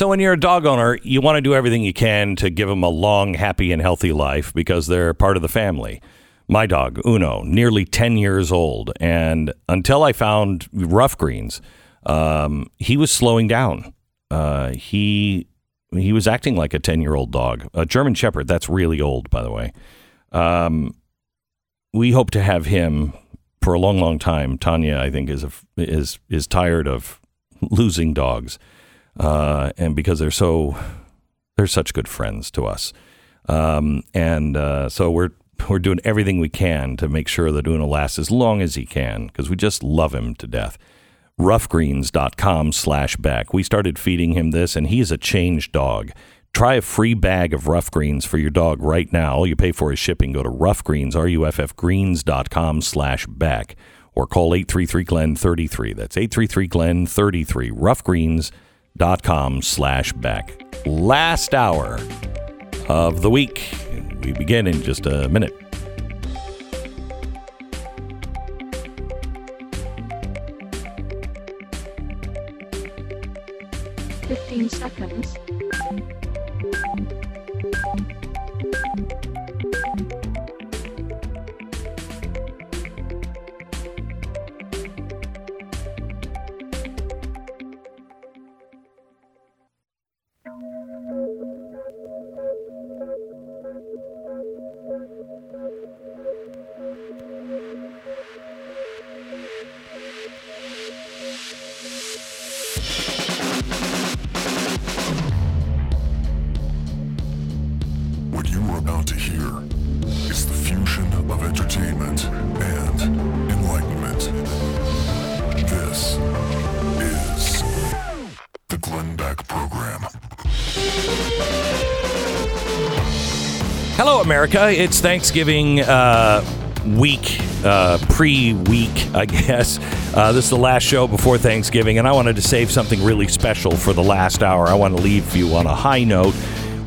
So when you're a dog owner, you want to do everything you can to give them a long, happy, and healthy life because they're part of the family. My dog, Uno, nearly 10 years old. And until I found Ruff Greens, um, he was slowing down. Uh, he he was acting like a 10 year old dog. A German Shepherd, that's really old, by the way. Um, we hope to have him for a long, long time. Tanya, I think, is a, is is tired of losing dogs, uh, and because they're so they're such good friends to us, um, and uh, so we're we're doing everything we can to make sure that Uno lasts as long as he can because we just love him to death. Ruffgreens.com slash beck. We started feeding him this, and he's a changed dog. Try a free bag of Ruff Greens for your dog right now. All you pay for is shipping. Go to ruffgreens, R-U-F-F greens.com slash beck or call 833-GLEN-33. That's 833-GLEN-33. ruffgreens.com slash beck. Last hour of the week. We begin in just a minute. Fifteen seconds. America. It's Thanksgiving uh, week, uh, pre week, I guess. Uh, this is the last show before Thanksgiving, and I wanted to save something really special for the last hour. I want to leave you on a high note.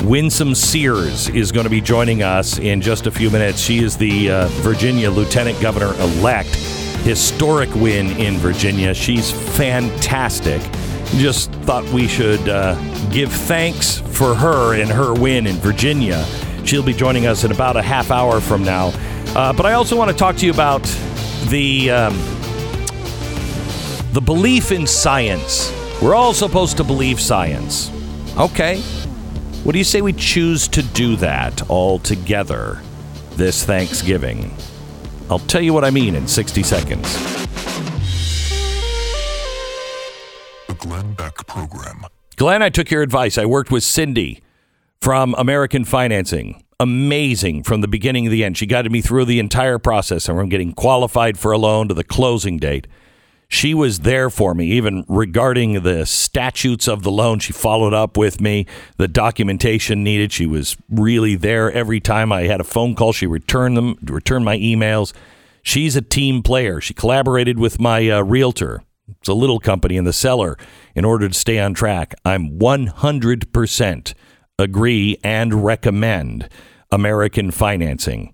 Winsome Sears is going to be joining us in just a few minutes. She is the uh, Virginia Lieutenant Governor elect. Historic win in Virginia. She's fantastic. Just thought we should uh, give thanks for her and her win in Virginia. She'll be joining us in about a half hour from now. Uh, but I also want to talk to you about the um, the belief in science. We're all supposed to believe science. Okay. What do you say we choose to do that all together this Thanksgiving? I'll tell you what I mean in 60 seconds. The Glenn Beck Program. Glenn, I took your advice. I worked with Cindy from American Financing. Amazing from the beginning to the end. She guided me through the entire process from getting qualified for a loan to the closing date. She was there for me, even regarding the statutes of the loan. She followed up with me, the documentation needed. She was really there every time I had a phone call. She returned them, returned my emails. She's a team player. She collaborated with my uh, realtor. It's a little company in the seller in order to stay on track. I'm 100% agree and recommend American Financing.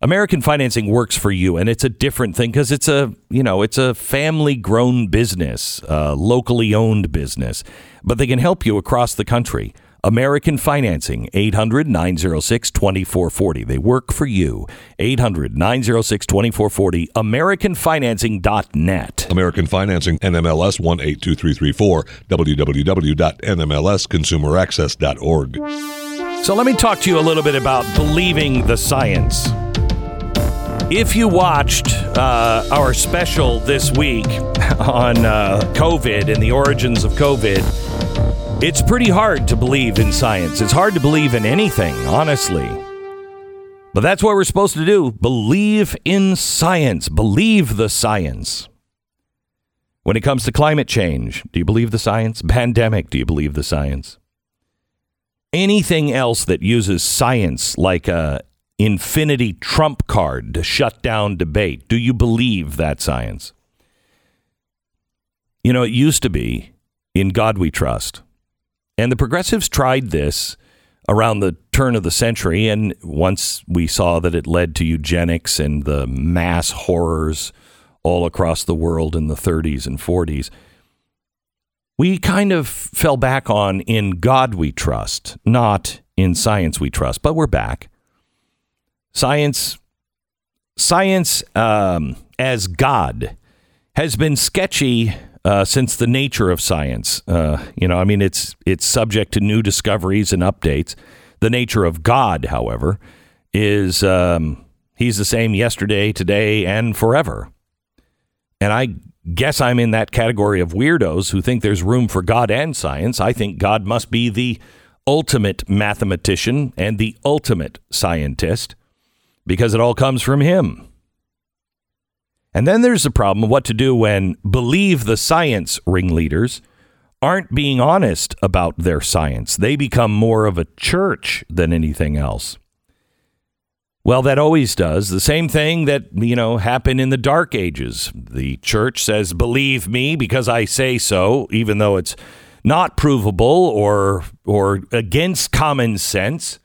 American Financing works for you, and it's a different thing because it's a you know it's a family grown business, uh, locally owned business, but they can help you across the country. American Financing, 800 906 2440. They work for you. 800 906 2440. AmericanFinancing.net. American Financing, NMLS 182334, www.nmlsconsumeraccess.org. So let me talk to you a little bit about believing the science. If you watched uh, our special this week on uh, COVID and the origins of COVID, it's pretty hard to believe in science. It's hard to believe in anything, honestly. But that's what we're supposed to do believe in science, believe the science. When it comes to climate change, do you believe the science? Pandemic, do you believe the science? Anything else that uses science like a infinity trump card to shut down debate, do you believe that science? You know, it used to be in God we trust. And the progressives tried this around the turn of the century. And once we saw that it led to eugenics and the mass horrors all across the world in the 30s and 40s, we kind of fell back on in God we trust, not in science we trust, but we're back. Science, science um, as God has been sketchy uh, since the nature of science. Uh, you know, I mean, it's it's subject to new discoveries and updates. The nature of God, however, is um, he's the same yesterday, today, and forever. And I guess I'm in that category of weirdos who think there's room for God and science. I think God must be the ultimate mathematician and the ultimate scientist because it all comes from him. And then there's the problem of what to do when believe the science ringleaders aren't being honest about their science. They become more of a church than anything else. Well, that always does. The same thing that, you know, happened in the dark ages. The church says, believe me because I say so, even though it's not provable or or against common sense.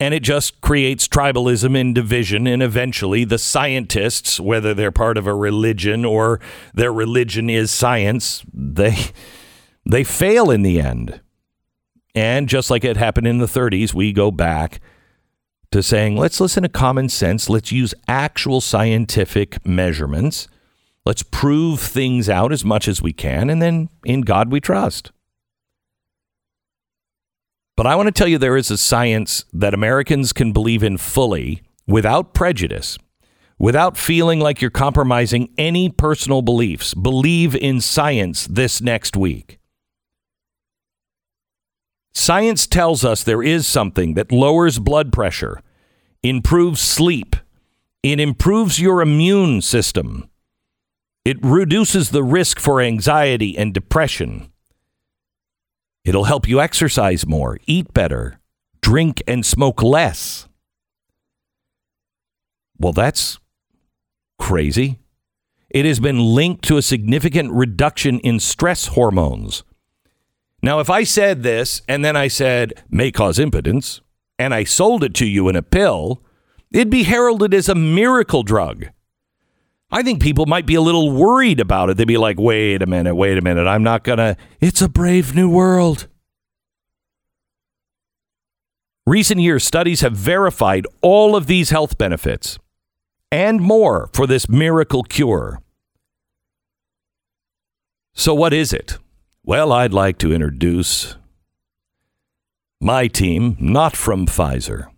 And it just creates tribalism and division. And eventually, the scientists, whether they're part of a religion or their religion is science, they they fail in the end. And just like it happened in the 30s, we go back to saying, let's listen to common sense. Let's use actual scientific measurements. Let's prove things out as much as we can. And then in God we trust. But I want to tell you there is a science that Americans can believe in fully without prejudice, without feeling like you're compromising any personal beliefs. Believe in science this next week. Science tells us there is something that lowers blood pressure, improves sleep, it improves your immune system, it reduces the risk for anxiety and depression. It'll help you exercise more, eat better, drink and smoke less. Well, that's crazy. It has been linked to a significant reduction in stress hormones. Now, if I said this and then I said may cause impotence and I sold it to you in a pill, it'd be heralded as a miracle drug. I think people might be a little worried about it. They'd be like, wait a minute, wait a minute. I'm not going to. It's a brave new world. Recent years, studies have verified all of these health benefits and more for this miracle cure. So, what is it? Well, I'd like to introduce my team, not from Pfizer.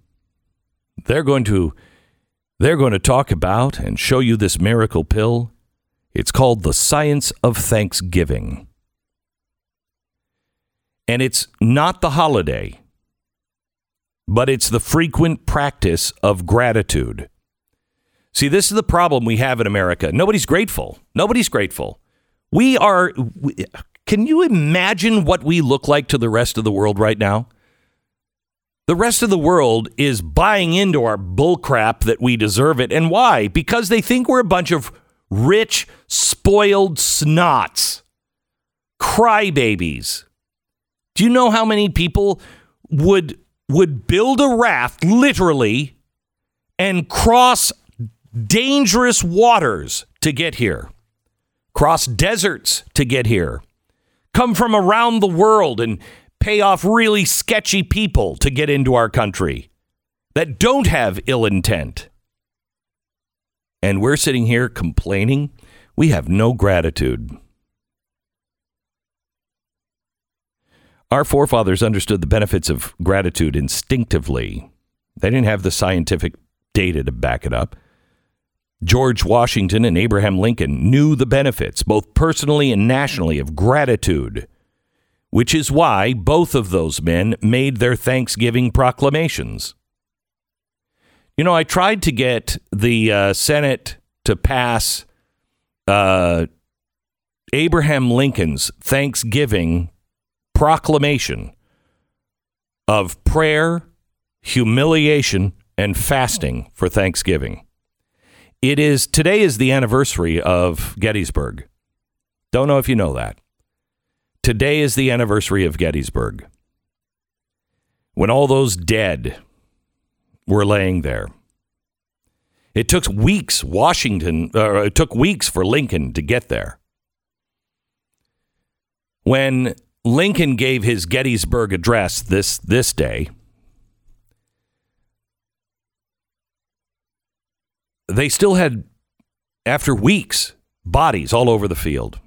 They're going to they're going to talk about and show you this miracle pill. It's called the science of Thanksgiving. And it's not the holiday, but it's the frequent practice of gratitude. See, this is the problem we have in America. Nobody's grateful. Nobody's grateful. We are can you imagine what we look like to the rest of the world right now? The rest of the world is buying into our bullcrap that we deserve it. And why? Because they think we're a bunch of rich, spoiled snots, crybabies. Do you know how many people would would build a raft literally and cross dangerous waters to get here? Cross deserts to get here come from around the world and pay off really sketchy people to get into our country that don't have ill intent. And we're sitting here complaining. We have no gratitude. Our forefathers understood the benefits of gratitude instinctively. They didn't have the scientific data to back it up. George Washington and Abraham Lincoln knew the benefits, both personally and nationally, of gratitude, which is why both of those men made their Thanksgiving proclamations. You know, I tried to get the uh, Senate to pass uh, Abraham Lincoln's Thanksgiving proclamation of prayer, humiliation, and fasting for Thanksgiving. It is today is the anniversary of Gettysburg. Don't know if you know that. Today is the anniversary of Gettysburg. When all those dead were laying there. It took weeks Washington uh, it took weeks for Lincoln to get there. when Lincoln gave his Gettysburg address this this day, they still had, after weeks, bodies all over the field.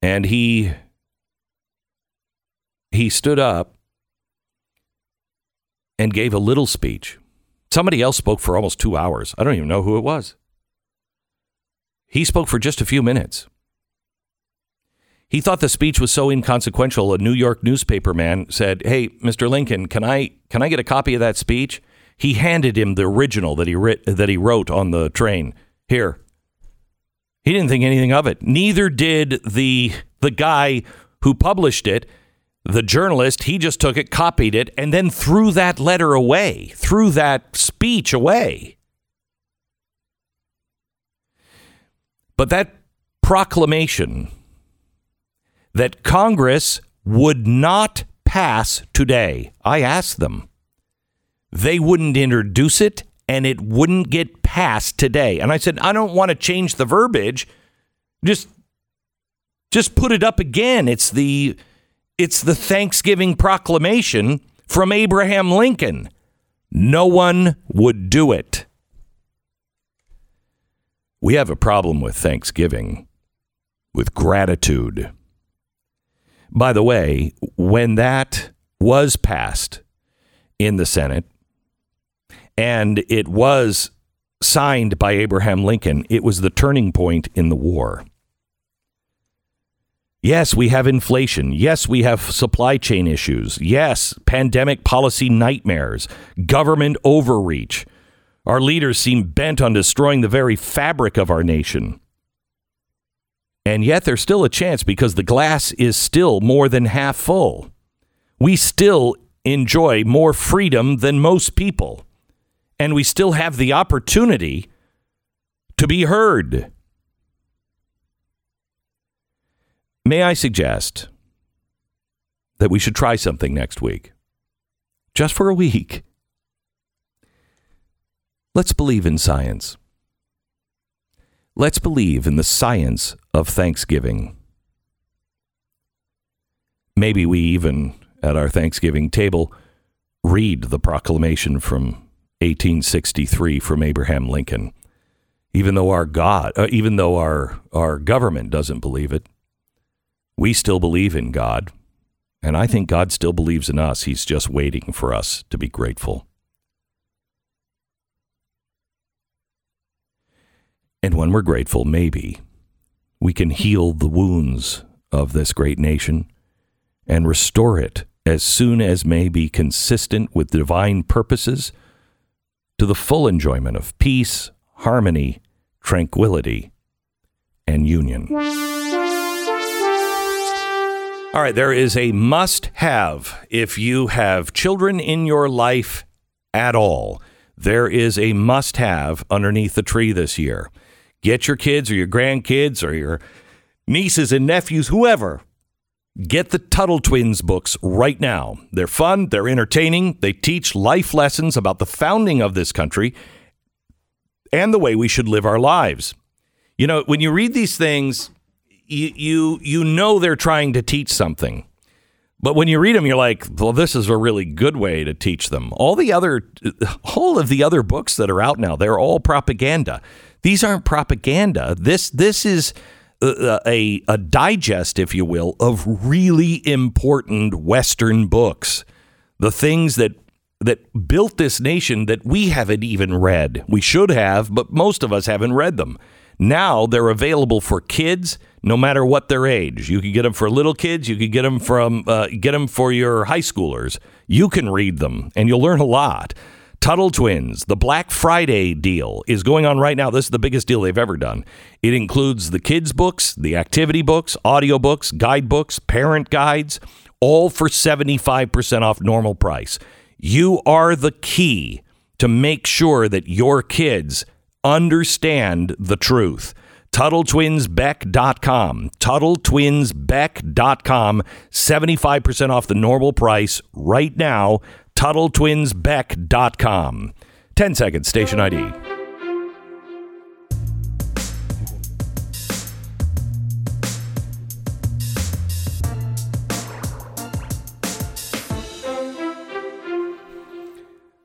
And he he stood up and gave a little speech. Somebody else spoke for almost two hours. I don't even know who it was. He spoke for just a few minutes. He thought the speech was so inconsequential. A New York newspaper man said, "Hey, Mr. Lincoln, can I can I get a copy of that speech?" He handed him the original that he writ, that he wrote on the train. Here. He didn't think anything of it. Neither did the the guy who published it. The journalist, he just took it, copied it, and then threw that letter away, threw that speech away. But that proclamation that Congress would not pass today, I asked them. They wouldn't introduce it and it wouldn't get passed today. And I said, I don't want to change the verbiage. Just just put it up again. It's the it's the Thanksgiving proclamation from Abraham Lincoln. No one would do it. We have a problem with Thanksgiving, with gratitude. By the way, when that was passed in the Senate and it was signed by Abraham Lincoln, it was the turning point in the war. Yes, we have inflation. Yes, we have supply chain issues. Yes, pandemic policy nightmares, government overreach. Our leaders seem bent on destroying the very fabric of our nation. And yet there's still a chance because the glass is still more than half full. We still enjoy more freedom than most people. And we still have the opportunity to be heard. May I suggest that we should try something next week? Just for a week. Let's believe in science. Let's believe in the science of Thanksgiving. Maybe we even, at our Thanksgiving table, read the proclamation from 1863 from Abraham Lincoln. Even though our God, uh, even though our, our government doesn't believe it, we still believe in God. And I think God still believes in us. He's just waiting for us to be grateful. And when we're grateful, maybe we can heal the wounds of this great nation and restore it as soon as may be consistent with divine purposes to the full enjoyment of peace, harmony, tranquility, and union. All right, there is a must have if you have children in your life at all. There is a must have underneath the tree this year. Get your kids or your grandkids or your nieces and nephews, whoever. Get the Tuttle Twins books right now. They're fun, they're entertaining, they teach life lessons about the founding of this country and the way we should live our lives. You know, when you read these things, you you, you know they're trying to teach something. But when you read them, you're like, well, this is a really good way to teach them. All the other, all of the other books that are out now, they're all propaganda. These aren't propaganda. This this is a, a, a digest, if you will, of really important Western books. The things that that built this nation that we haven't even read. We should have, but most of us haven't read them. Now they're available for kids, no matter what their age. You can get them for little kids. You can get them from uh, get them for your high schoolers. You can read them, and you'll learn a lot. Tuttle Twins, the Black Friday deal is going on right now. This is the biggest deal they've ever done. It includes the kids' books, the activity books, audio books, guidebooks, parent guides, all for 75% off normal price. You are the key to make sure that your kids understand the truth. TuttleTwinsBeck.com. TuttleTwinsBeck.com. 75% off the normal price right now. TuttleTwinsBeck.com. 10 seconds, station ID.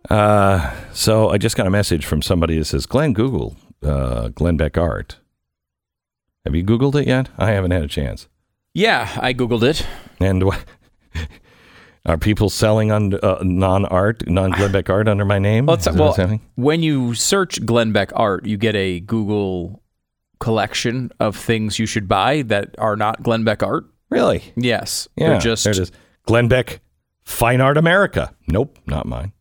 Uh, so I just got a message from somebody that says, Glenn Google, uh, Glenn Beck Art. Have you Googled it yet? I haven't had a chance. Yeah, I Googled it. And what? Are people selling on uh, non-art, non Glenn Beck art under my name? Well, it's, Is that well when you search Glenn Beck art, you get a Google collection of things you should buy that are not Glenn Beck art. really? Yes, Yeah, they're just there it is. Glenn Beck, Fine Art America. Nope, not mine.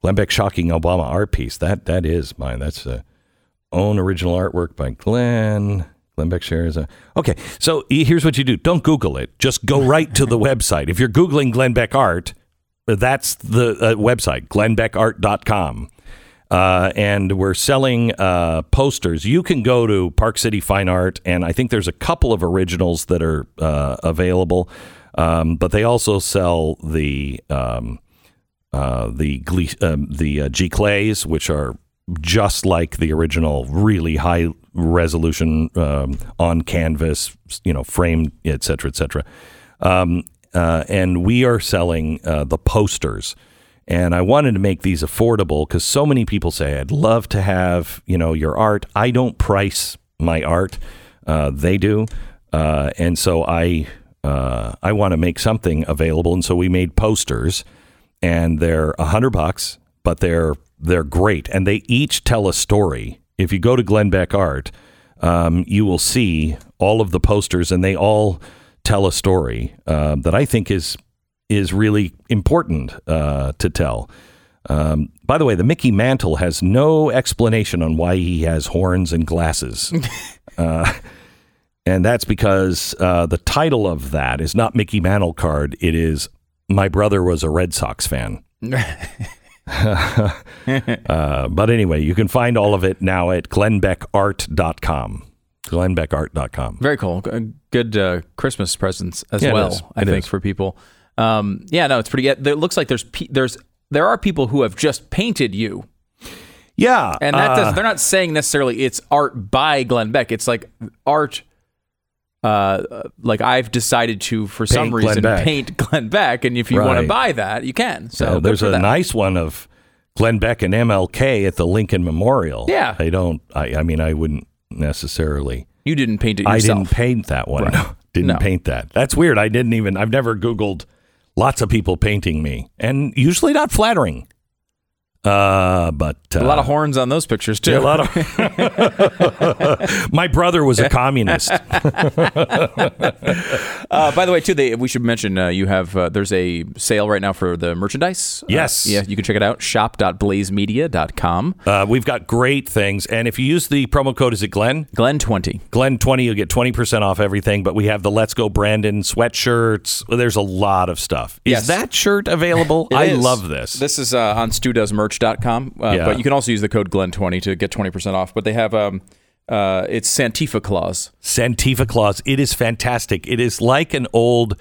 Glenn Beck shocking Obama art piece. That that is mine. That's uh, own original artwork by Glenn. Glenn Beck shares. A, okay, so here's what you do. Don't Google it. Just go right to the website. If you're Googling Glenn Beck art, that's the uh, website, glennbeckart.com. Uh, and we're selling uh, posters. You can go to Park City Fine Art, and I think there's a couple of originals that are uh, available. Um, but they also sell the um, uh, the Gle- um, the uh, giclées, which are just like the original, really high resolution um, on canvas, you know, framed, et cetera, et cetera. Um, uh, and we are selling uh, the posters. And I wanted to make these affordable because so many people say, I'd love to have, you know, your art. I don't price my art. Uh, they do. Uh, and so I, uh, I want to make something available. And so we made posters and they're a hundred bucks, but they're, they're great. And they each tell a story. If you go to Glenn Beck Art, um, you will see all of the posters and they all tell a story uh, that I think is is really important uh, to tell. Um, by the way, the Mickey Mantle has no explanation on why he has horns and glasses. uh, and that's because uh, the title of that is not Mickey Mantle card. It is My Brother Was a Red Sox Fan. uh, but anyway, you can find all of it now at glennbeckart.com. glennbeckart.com. very cool. Good uh, Christmas presents as Yeah, well. I think is. for people. Um, yeah, no, it's pretty. good. It looks like there's pe- there's there are people who have just painted you, Yeah. and that uh, does, they're not saying necessarily it's art by Glenn Beck. It's like art. Uh, like I've decided to, for some Paint Glenn reason, Beck. paint Glenn Beck, and if you want to buy that, you can. So good there's a that. nice one of Glenn Beck and MLK at the Lincoln Memorial. Yeah. I don't, I, I mean, I wouldn't necessarily, You didn't paint it I didn't paint that one. Right. No, didn't No. paint that. That's weird. I didn't even, I've never Googled lots of people painting me and usually not flattering. Uh, but uh, a lot of horns on those pictures too. yeah, a lot of. My brother was a communist. Uh, by the way, too, they, we should mention uh, you have uh, there's a sale right now for the merchandise. Uh, Yes. yeah, you can check it out. Shop.blazemedia.com. Uh, we've got great things, and if you use the promo code, is it Glenn? Glenn twenty. Glenn 20, you'll get 20% off everything, but we have the Let's Go Brandon sweatshirts. There's a lot of stuff. Is Yes. that shirt available? I is. love this. This is uh, on studoesmerch.com, uh, Yeah. but you can also use the code Glenn20 to get 20% off. But they have um, uh, it's Santifa Claus. Santifa Claus. It is fantastic. It is like an old.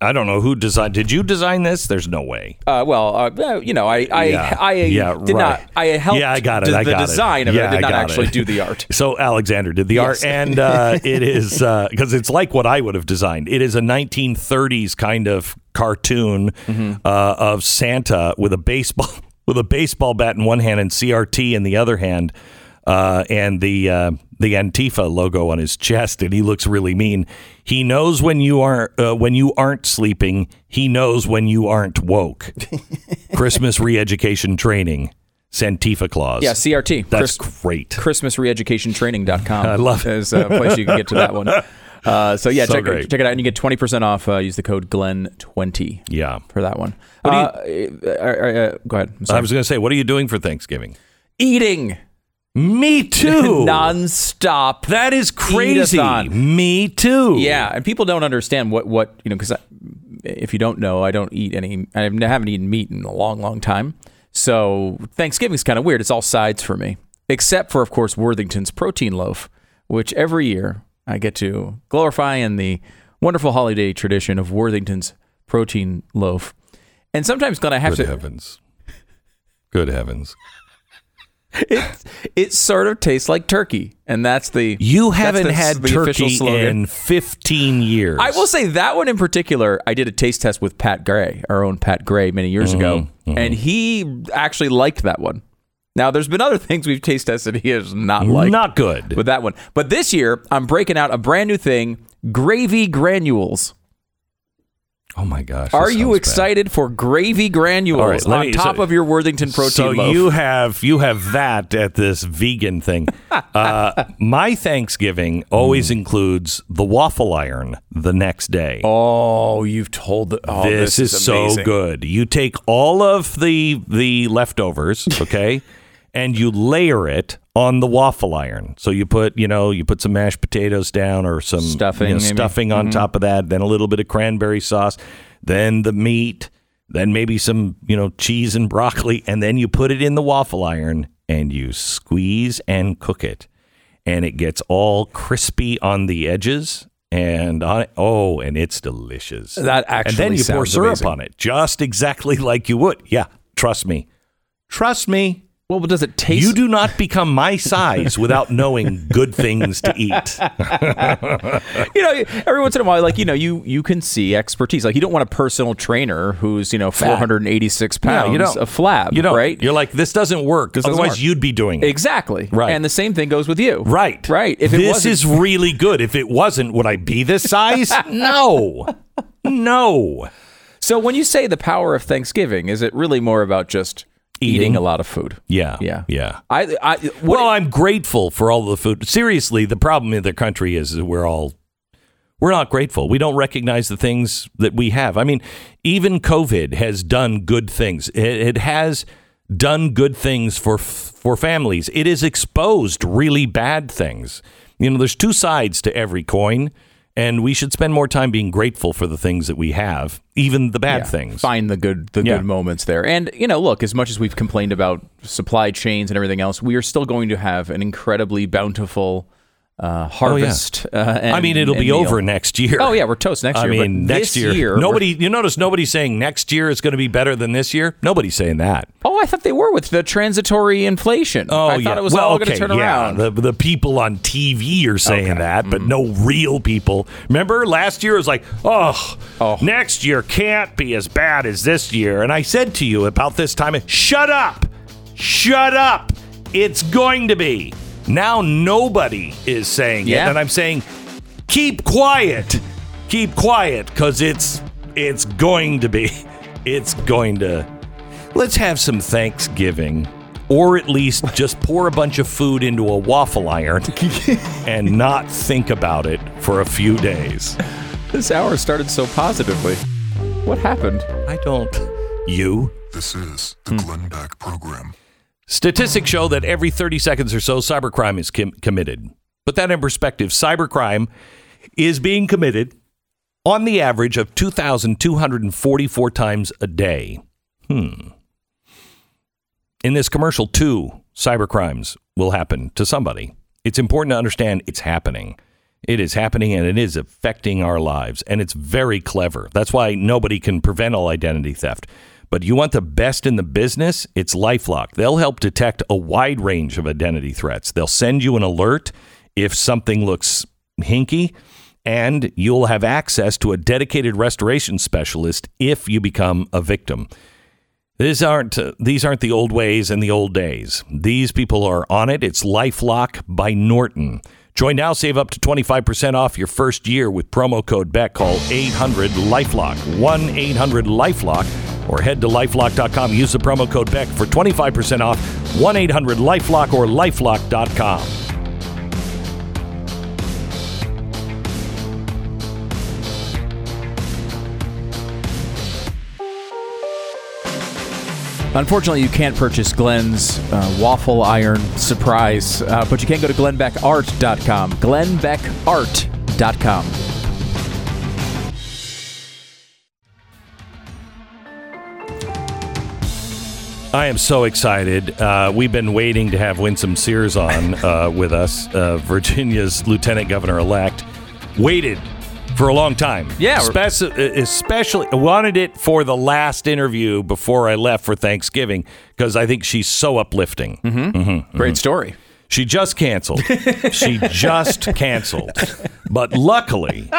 I don't know who designed. Did you design this? There's no way. Uh, well, uh, uh, you know, I I, Yeah. I Yeah, did right. not. I helped. Yeah, I got it. The, I the got it. design of it. Yeah, I did I not actually it. do the art. So Alexander did the Yes. art, and uh, it is because it's like what I would have designed. It is a 1930s kind of cartoon Mm-hmm. uh, of Santa with a baseball with a baseball bat in one hand and CRT in the other hand, uh, and the uh, the Antifa logo on his chest, and he looks really mean. He knows when you are uh, when you aren't sleeping. He knows when you aren't woke. Christmas re-education training. Santifa Claus. Yeah, CRT. That's Chris- great. ChristmasReeducationTraining.com. I love it. Is a place you can get to that one. Uh, so yeah, So check, check it out, and you get twenty percent off. Uh, use the code Glenn20 Yeah. for that one. you- uh, uh, uh, go ahead. I was going to say, what are you doing for Thanksgiving? eating Me too. nonstop. that is crazy. Eat-a-thon. Me too. Yeah, and people don't understand what what you know because if you don't know, I don't eat any. I haven't eaten meat in a long, long time. So Thanksgiving's kind of weird. It's all sides for me, except for of course Worthington's protein loaf, which every year I get to glorify in the wonderful holiday tradition of Worthington's protein loaf. And sometimes, Glenn, I have Good to. heavens. Good heavens. it it sort of tastes like turkey, and that's the You haven't the- had the turkey in 15 years. I will say that one in particular, I did a taste test with Pat Gray, our own Pat Gray, many years ago, Mm-hmm, and he actually liked that one. Now, there's been other things we've taste tested he has not like. Not good. with that one, but this year I'm breaking out a brand new thing: gravy granules. oh my gosh. Are you sounds bad. excited for gravy granules right, on me- top so- of your Worthington protein So loaf? you have you have that at this vegan thing. uh, my Thanksgiving always includes the waffle iron the next day. oh, you've told the, oh, this, is, so good. You take all of the the leftovers, okay, and you layer it on the waffle iron. So you put, you know, you put some mashed potatoes down or some Stuffing, you know. Mm-hmm. on top of that, then a little bit of cranberry sauce, then the meat, then maybe some, you know, cheese and broccoli, and then you put it in the waffle iron and you squeeze and cook it. And it gets all crispy on the edges and on it. Oh, and it's delicious. That actually, And then you pour syrup amazing. on it, just exactly like you would. Yeah, trust me. Trust me. Well, does it taste? You do not become my size without knowing good things to eat. you know, every once in a while, like you know, you you can see expertise. Like you don't want a personal trainer who's you know 486 pounds, No, you don't. a flab, You don't. right? You're like, this doesn't work because otherwise work. you'd be doing it. exactly Right. And the same thing goes with you, Right. Right. If it this is really good. If it wasn't, would I be this size? no. No. So when you say the power of Thanksgiving, is it really more about just eating, Eating. a lot of food? Yeah. Yeah. Yeah. I, I well, I'm grateful for all the food. Seriously, the problem in the country is we're all we're not grateful. We don't recognize the things that we have. I mean, even COVID has done good things. It, it has done good things for for families. It has exposed really bad things. You know, there's two sides to every coin, and we should spend more time being grateful for the things that we have, even the bad yeah, things. Find the good the Yeah. good moments there. And you know, look, as much as we've complained about supply chains and everything else, we are still going to have an incredibly bountiful uh, harvest. uh, and, Oh, I mean, it'll be meal. over next year. Oh yeah, we're toast next I year. I mean, next year, we're- nobody. You notice nobody's saying next year is going to be better than this year. Nobody's saying that. Oh, I thought they were with the transitory inflation. Oh, I yeah. thought it was well, all okay, going to turn yeah. around. The the people on TV are saying Okay. Mm. that, but no real people. Remember last year was like, oh, Oh. next year can't be as bad as this year. And I said to you about this time, shut up, shut up. It's going to be. Now nobody is saying Yeah. it, and I'm saying, keep quiet, keep quiet, because it's it's going to be, it's going to. Let's have some Thanksgiving, or at least just pour a bunch of food into a waffle iron and not think about it for a few days. this hour started so positively. What happened? I don't. You? This is the hmm. Glenn Beck Program. Statistics show that every 30 seconds or so, cybercrime is com- committed. Put that in perspective. Cybercrime is being committed on the average of 2,244 times a day. Hmm. In this commercial, two cybercrimes will happen to somebody. It's important to understand it's happening. It is happening and it is affecting our lives. And it's very clever. That's why nobody can prevent all identity theft. But you want the best in the business? It's Lifelock. They'll help detect a wide range of identity threats. They'll send you an alert if something looks hinky, and you'll have access to a dedicated restoration specialist if you become a victim. These aren't uh, these aren't the old ways and the old days. These people are on it. It's LifeLock by Norton. Join now, save up to 25% off your first year with promo code BECK. Call 800 LifeLock, 1 800 LifeLock, or head to lifelock.com. Use the promo code BECK for 25% off 1 800 LifeLock or lifelock.com. Unfortunately, you can't purchase Glenn's uh, waffle iron surprise, uh, but you can go to glennbeckart.com. glennbeckart.com. I am so excited. Uh, we've been waiting to have Winsome Sears on uh, with us, uh, Virginia's Lieutenant Governor elect. Waited for a long time. Yeah, Speci- especially wanted it for the last interview before I left for Thanksgiving because I think she's so uplifting. Mm-hmm. Great story. She just canceled. she just canceled. But luckily,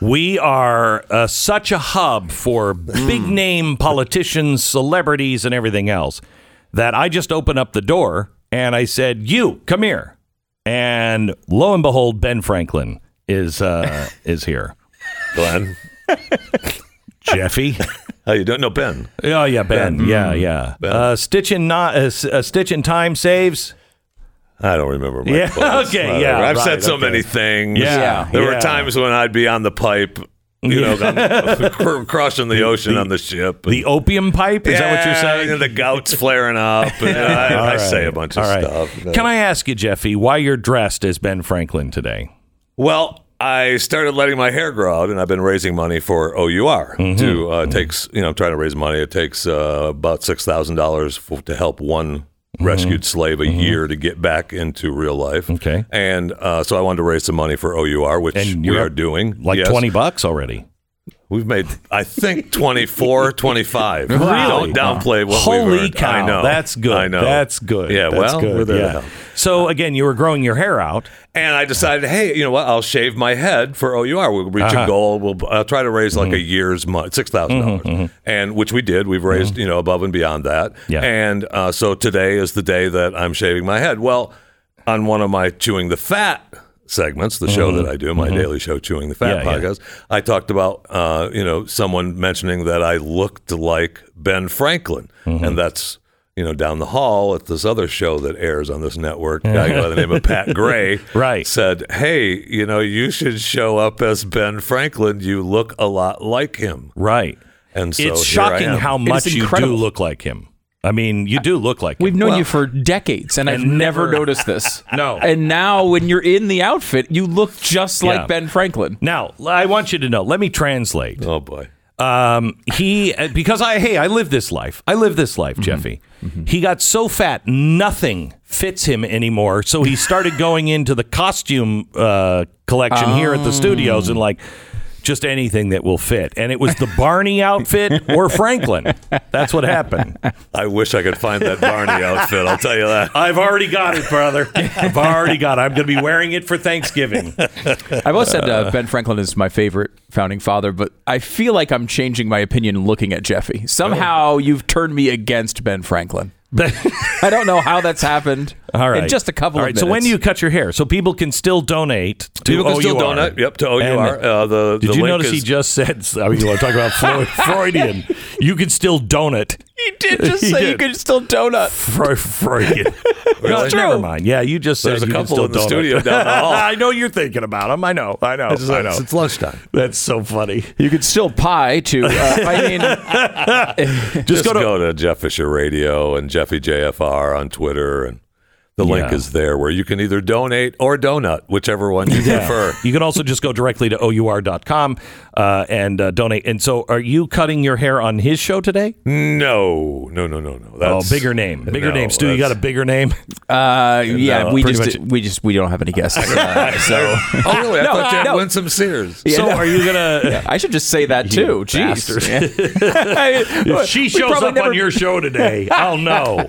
we are uh, such a hub for big name politicians, celebrities, and everything else that I just opened up the door and I said, "You come here." And lo and behold, Ben Franklin is uh, is here. Glenn, Jeffy. how you doing? No, Ben. Oh yeah, Ben. Yeah, yeah. Ben. Uh, stitch in not uh, s- uh, stitch in time saves. I don't remember. My Yeah, quotes. okay, yeah, I've right, said so okay. many things. Yeah, there yeah. were times when I'd be on the pipe, you know, on- crossing the ocean on the ship. The opium pipe. Is that what you're saying? And the gout's flaring up. And I, right. say a bunch of right. stuff. Can I ask you, Jeffy, why you're dressed as Ben Franklin today? Well, I started letting my hair grow out, and I've been raising money for OUR Mm-hmm. to uh, takes you know I'm trying to raise money. It takes uh, about six thousand dollars to help one rescued slave a year to get back into real life. Mm-hmm. Okay. and uh, so I wanted to raise some money for OUR, which And we you're are doing. Like Yes. 20 bucks already. We've made, I think, 24, 25. Really? Don't downplay what Holy we've earned. cow. I know. That's good. I know. That's good. Yeah, That's well, good. we're there to yeah. help. So again, you were growing your hair out. And I decided, hey, you know what? I'll shave my head for OUR. We'll reach Uh-huh. a goal. We'll I'll try to raise like a mm-hmm. year's money, six dollars, mm-hmm, mm-hmm. and which we did. We've raised, you know, above and beyond that. Yeah. And uh, so today is the day that I'm shaving my head. Well, on one of my chewing the fat segments, the show that I do, my daily show, chewing the fat Yeah, yeah. podcast, I talked about, uh, you know, someone mentioning that I looked like Ben Franklin, and that's. You know, down the hall at this other show that airs on this network, a guy by the name of Pat Gray, Right. said, "Hey, you know, you should show up as Ben Franklin. You look a lot like him." Right. And so it's shocking how much you do look like him. I mean, you do look like him. We've him. known you for decades, and, I've never, never- noticed this. No. And now, when you're in the outfit, you look just like Yeah. Ben Franklin. Now, I want you to know. Let me translate. Oh boy. Um, he because I hey I live this life. I live this life, Jeffy. He got so fat, nothing fits him anymore. So he started going into the costume uh, collection here at the studios and like just anything that will fit. And it was the Barney outfit or Franklin. That's what happened. I wish I could find that Barney outfit. I'll tell you that. I've already got it, brother. I've already got it. I'm going to be wearing it for Thanksgiving. I've always said uh, Ben Franklin is my favorite founding father, but I feel like I'm changing my opinion looking at Jeffy. Somehow you've turned me against Ben Franklin. I don't know how that's happened. All right. In just a couple All of minutes. So when do you cut your hair? So people can still donate to People can still OUR. donate. Yep, to OUR. And Uh, the did the you link notice he just said? I mean, you want to talk about Freud, Freudian? You can still donate. He did just He say did. you can still donut. Fre- Freudian. Really? No, never mind. Yeah, you just said There's a you can couple still in the donate. studio down the hall. I know you're thinking about them. I know. I know. It's, I know. it's lunchtime. That's so funny. You could still pie to. Uh, I mean, Just, go go, to- to, Jeff Fisher Radio and Jeffy JFR on Twitter, and the link is there where you can either donate or donut, whichever one you prefer. You can also just go directly to our.com uh, and uh, donate. And so, are you cutting your hair on his show today? No, no, no, no, no. Oh, That's, bigger name. Bigger no, name. Stu, you got a bigger name? uh, yeah, No, we just much- we just we don't have any guests. Uh, so Oh, really? I No, thought you had no. Winsome Sears. Yeah, so, no. are you gonna? I should just say that too. Jeez. If she shows up never- on your show today, I'll know.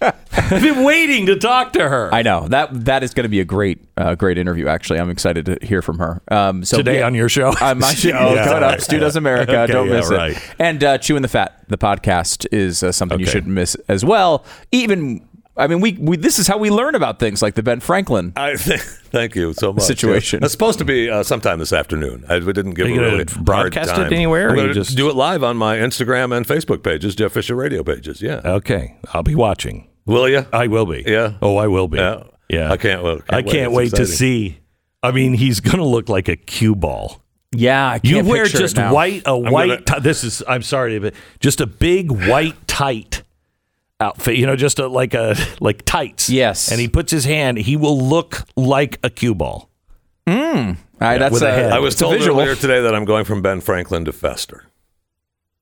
I've been waiting to talk to her. I know that that is going to be a great, uh, great interview. Actually, I'm excited to hear from her. Um, so Today yeah, on your show? on my show, Yeah. coming up, Stu Does America. Okay, Don't miss right. it. And uh, chewing the fat, the podcast is uh, something you shouldn't miss as well. Even, I mean, we, we this is how we learn about things like the Ben Franklin. I th- thank you so much. Situation. Yeah. It's supposed to be uh, sometime this afternoon. I, we didn't give Are you a really broadcast it anywhere, gonna just- do it live on my Instagram and Facebook pages, Jeff Fisher Radio pages. Yeah. Okay, I'll be watching. Will you? I will be. Yeah. Oh, I will be. Yeah. Yeah. I can't wait- can't I can't It's wait to see. I mean, he's going to look like a cue ball. Yeah, I You can't wear picture it just now. white, a white. gonna- ti- this is. I'm sorry, but just a big white tight outfit. You know, just a, like a like tights. Yes. And he puts his hand. He will look like a cue ball. Mm. All right, that's with a head. I was it's a told visual. earlier today that I'm going from Ben Franklin to Fester.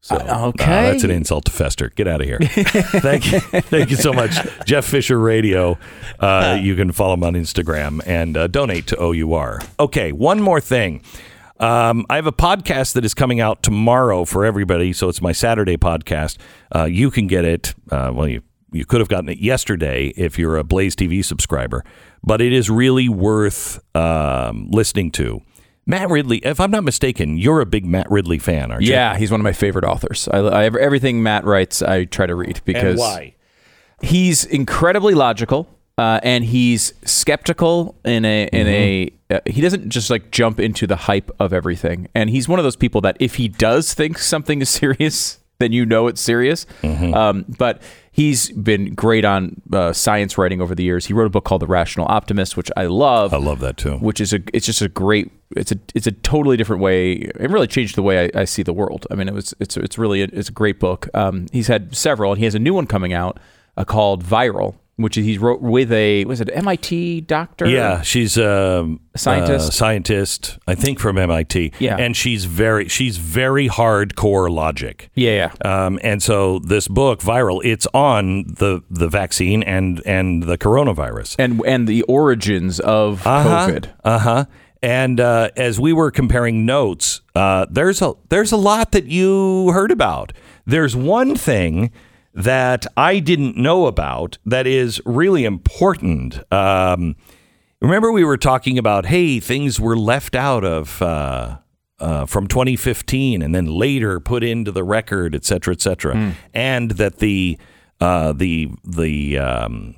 So Okay, Uh, that's an insult to Fester. Get out of here. thank you. Thank you so much. Jeff Fisher Radio. Uh, you can follow him on Instagram and uh, donate to OUR. Okay, one more thing. Um, I have a podcast that is coming out tomorrow for everybody, so it's my Saturday podcast. Uh, you can get it. Uh, well, you you could have gotten it yesterday if you're a Blaze TV subscriber, but it is really worth um, listening to. Matt Ridley, if I'm not mistaken, you're a big Matt Ridley fan, aren't you? Yeah, he's one of my favorite authors. I, I everything Matt writes, I try to read because And why? he's incredibly logical uh, and he's skeptical in a in a uh, he doesn't just like jump into the hype of everything and he's one of those people that if he does think something is serious then you know it's serious um, but he's been great on uh, science writing over the years. He wrote a book called the rational optimist which i love. I love that too. which is a it's just a great it's a it's a totally different way. It really changed the way I, I see the world. I mean it was it's it's really a, it's a great book. Um, he's had several and he has a new one coming out uh, called viral which he wrote with a was it mit doctor Yeah, she's um, a Scientist? scientist, I think from MIT. Yeah. and she's very she's very hardcore logic. yeah yeah Um, and so this book, viral, it's on the the vaccine and and the coronavirus. and and the origins of covid Uh huh. And uh, as we were comparing notes, uh, there's a there's a lot that you heard about. There's one thing that I didn't know about that is really important. Um, remember, we were talking about hey, things were left out of. Uh, uh, from 2015 and then later put into the record, et cetera, et cetera, and that the uh, the the um,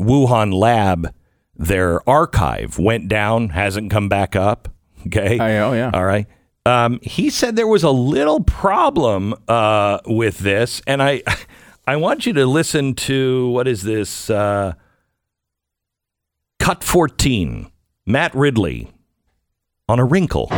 Wuhan lab, their archive went down, hasn't come back up. Okay. I- oh, yeah. All right. Um, he said there was a little problem uh, with this, and I, I want you to listen to what is this? Uh, Cut 14, Matt Ridley on a wrinkle. No,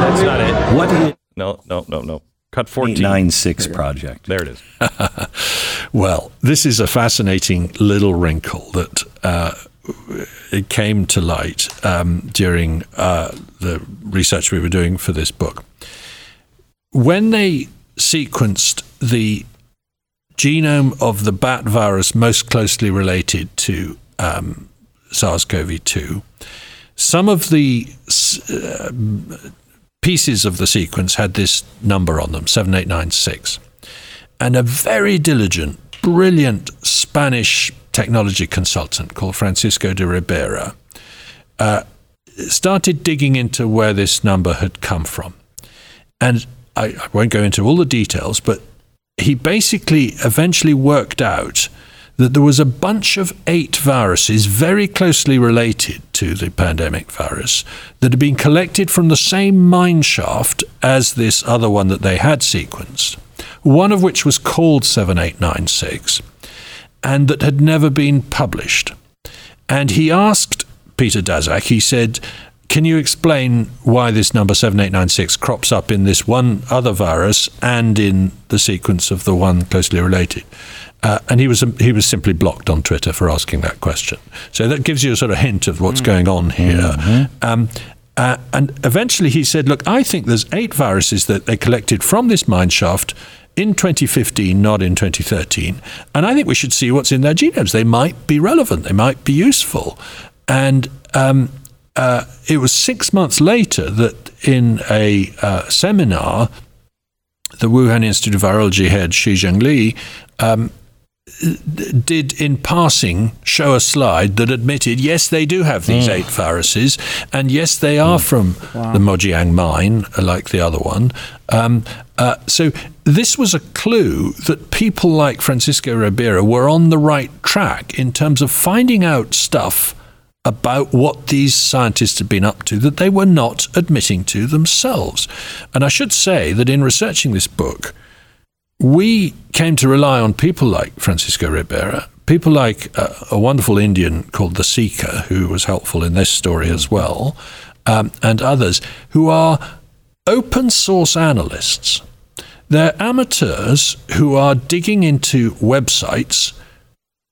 that's not it. What is No, no, no, no. Cut 14. 96 project? There it is. Well, this is a fascinating little wrinkle that uh, it came to light um, during uh, the research we were doing for this book. When they sequenced the genome of the bat virus most closely related to um, SARS CoV 2, some of the uh, pieces of the sequence had this number on them 7896 and a very diligent, brilliant Spanish technology consultant called Francisco de Ribera uh, started digging into where this number had come from. And I, I won't go into all the details, but he basically eventually worked out that there was a bunch of eight viruses very closely related to the pandemic virus that had been collected from the same mine shaft as this other one that they had sequenced, one of which was called 7896 and that had never been published. And he asked Peter Daszak, he said, Can you explain why this number 7896 crops up in this one other virus and in the sequence of the one closely related? Uh, and he was he was simply blocked on Twitter for asking that question. So that gives you a sort of hint of what's going on here. Um, uh, and eventually he said, "Look, I think there's eight viruses that they collected from this mine shaft in 2015, not in 2013, and I think we should see what's in their genomes. They might be relevant. They might be useful." And um, uh, it was six months later that in a uh, seminar, the Wuhan Institute of Virology head Shi Zhengli um, did in passing show a slide that admitted yes they do have these eight viruses and yes they are from the Mojiang mine uh, like the other one. Um, uh, so this was a clue that people like Francisco Ribera were on the right track in terms of finding out stuff about what these scientists had been up to that they were not admitting to themselves and I should say that in researching this book we came to rely on people like Francisco Ribera, people like uh, a wonderful Indian called the Seeker, who was helpful in this story as well, um, and others who are open source analysts. They're amateurs who are digging into websites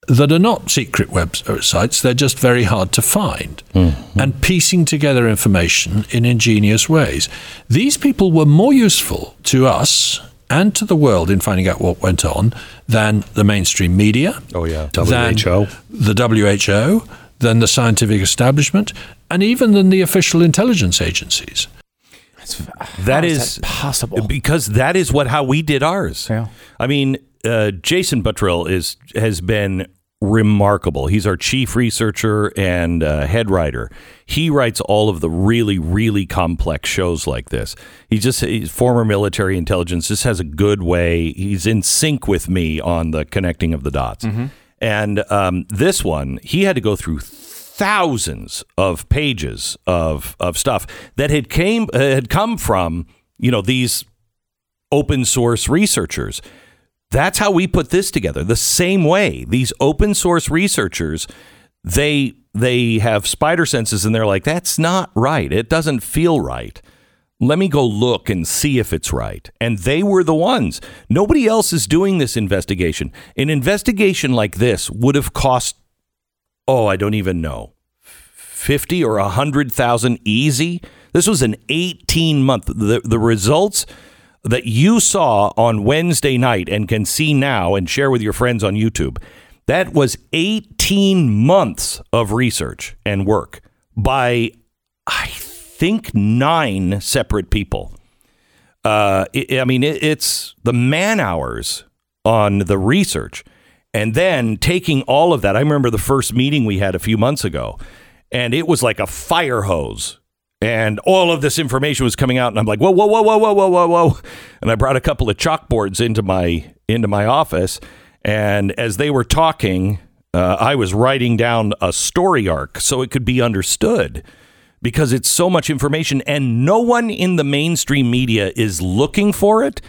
that are not secret websites, they're just very hard to find, and piecing together information in ingenious ways. These people were more useful to us and to the world in finding out what went on than the mainstream media. Oh, yeah. than WHO. The WHO, than the scientific establishment and even than the official intelligence agencies. That is is that possible? because that is what how we did ours. Yeah. I mean, uh, Jason Buttrill is has been remarkable. He's our chief researcher and uh, head writer. He writes all of the really really complex shows like this. He just he's former military intelligence. Just has a good way. He's in sync with me on the connecting of the dots. And um, this one, he had to go through thousands of pages of of stuff that had came uh, had come from you know these open source researchers. That's how we put this together. The same way these open source researchers, they they have spider senses and they're like, that's not right. It doesn't feel right. Let me go look and see if it's right. And they were the ones. Nobody else is doing this investigation. An investigation like this would have cost oh, I don't even know, 50 or 100,000 easy. This was an 18 month. The, the results that you saw on Wednesday night and can see now and share with your friends on YouTube, that was 18 months of research and work by, I think, nine separate people. Uh, I mean, it, it's the man hours on the research and then taking all of that. I remember the first meeting we had a few months ago, and it was like a fire hose. And all of this information was coming out, and I'm like, whoa, whoa, whoa, whoa, whoa, whoa, whoa, whoa. And I brought a couple of chalkboards into my into my office, and as they were talking, uh, I was writing down a story arc so it could be understood because it's so much information and no one in the mainstream media is looking for it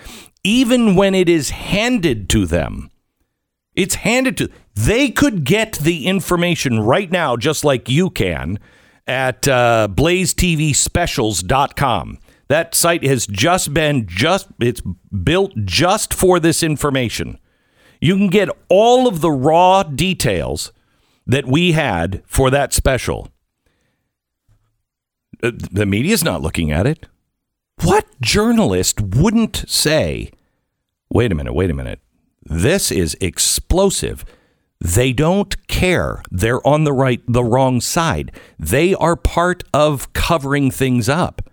even when it is handed to them it's handed to they could get the information right now just like you can at uh, blazetvspecials.com that site has just been just it's built just for this information you can get all of the raw details that we had for that special uh, the media's not looking at it. What journalist wouldn't say, wait a minute, wait a minute, this is explosive. They don't care. They're on the right, the wrong side. They are part of covering things up.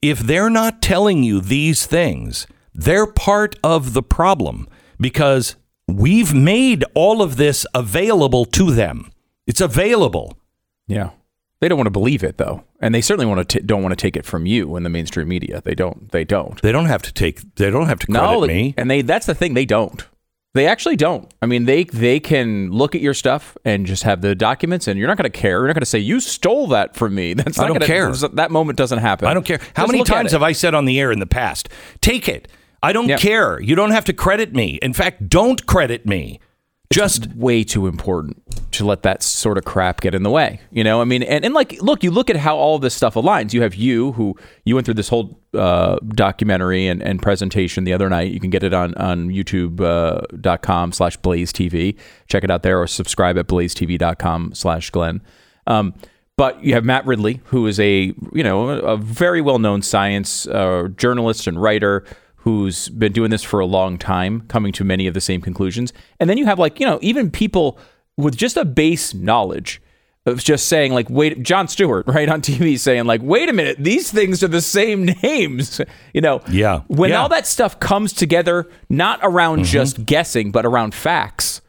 If they're not telling you these things, they're part of the problem because we've made all of this available to them. It's available. Yeah. They don't want to believe it though, and they certainly want to t- don't want to take it from you in the mainstream media. They don't. They don't. They don't have to take. They don't have to credit no, me. and they that's the thing. They don't. They actually don't. I mean, they they can look at your stuff and just have the documents, and you're not going to care. You're not going to say you stole that from me. That's I not don't gonna, care. That moment doesn't happen. I don't care. How Just many times have I said on the air in the past, take it. I don't Yeah. care. You don't have to credit me. In fact, don't credit me. Just way too important to let that sort of crap get in the way. You know, I mean, and, and like, look, you look at how all this stuff aligns. You have you who you went through this whole uh, documentary and, and presentation the other night. You can get it on on YouTube.com slash Blaze TV. Check it out there or subscribe at blazetv.com slash Glenn. Um, but you have Matt Ridley, who is a you know a very well known science uh, journalist and writer who's been doing this for a long time, coming to many of the same conclusions. And then you have like you know even people with just a base knowledge of just saying like wait Jon Stewart right on TV saying like wait a minute these things are the same names you know Yeah. when Yeah. all that stuff comes together not around just guessing but around facts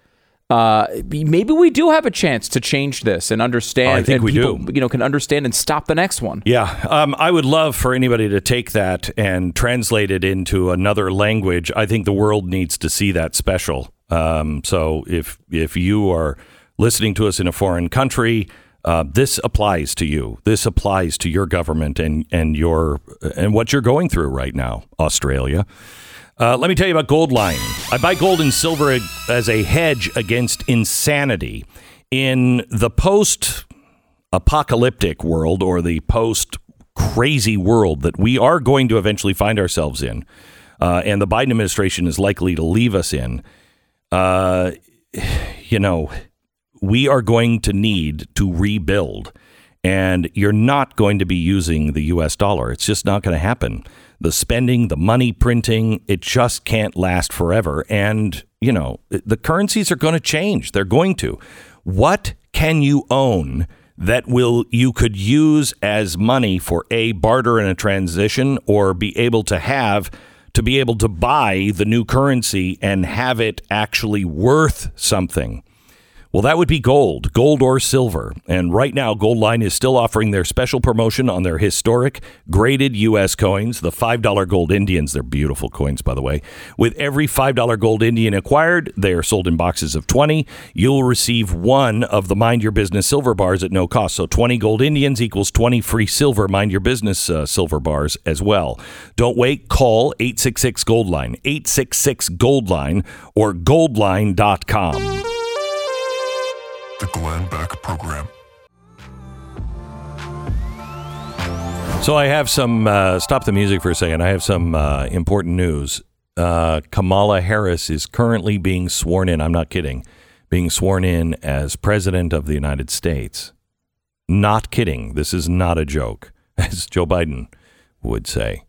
uh, maybe we do have a chance to change this and understand. I think and we people, do. You know, can understand and stop the next one. Yeah, um, I would love for anybody to take that and translate it into another language. I think the world needs to see that special. Um, so if if you are listening to us in a foreign country, uh, this applies to you. This applies to your government and and your and what you're going through right now, Australia. Uh, let me tell you about Goldline. I buy gold and silver as a hedge against insanity in the post apocalyptic world or the post crazy world that we are going to eventually find ourselves in, uh, and the Biden administration is likely to leave us in, uh, you know, we are going to need to rebuild. And you're not going to be using the US dollar. It's just not going to happen. The spending, the money printing, it just can't last forever. And, you know, the currencies are going to change. They're going to. What can you own that will you could use as money for a barter and a transition or be able to have to be able to buy the new currency and have it actually worth something? Well, that would be gold, gold or silver. And right now, Goldline is still offering their special promotion on their historic graded U.S. coins, the $5 gold Indians. They're beautiful coins, by the way. With every $5 gold Indian acquired, they are sold in boxes of 20. You'll receive one of the Mind Your Business silver bars at no cost. So 20 gold Indians equals 20 free silver Mind Your Business uh, silver bars as well. Don't wait. Call 866 Goldline, 866 Goldline, or goldline.com. The Glenn Beck Program. So I have some. Uh, stop the music for a second. I have some uh, important news. Uh, Kamala Harris is currently being sworn in. I'm not kidding. Being sworn in as president of the United States. Not kidding. This is not a joke, as Joe Biden would say.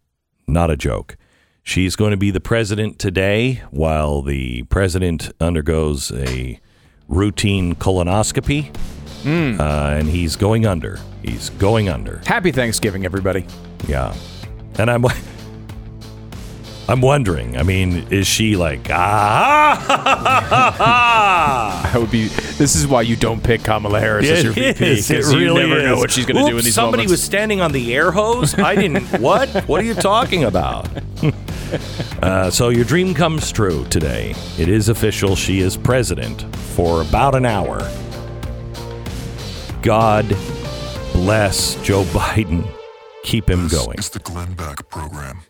Not a joke. She's going to be the president today while the president undergoes a routine colonoscopy. Uh, and he's going under. He's going under. Happy Thanksgiving, everybody. Yeah. And I'm I'm wondering, I mean, is she like ah I would be. This is why you don't pick Kamala Harris as your VP is. It you really never know what she's going to do in these Somebody moments. was standing on the air hose. I didn't. what? What are you talking about? Uh, so your dream comes true today. It is official. She is president for about an hour. God bless Joe Biden. Keep him This going. is the Glenn Beck Program.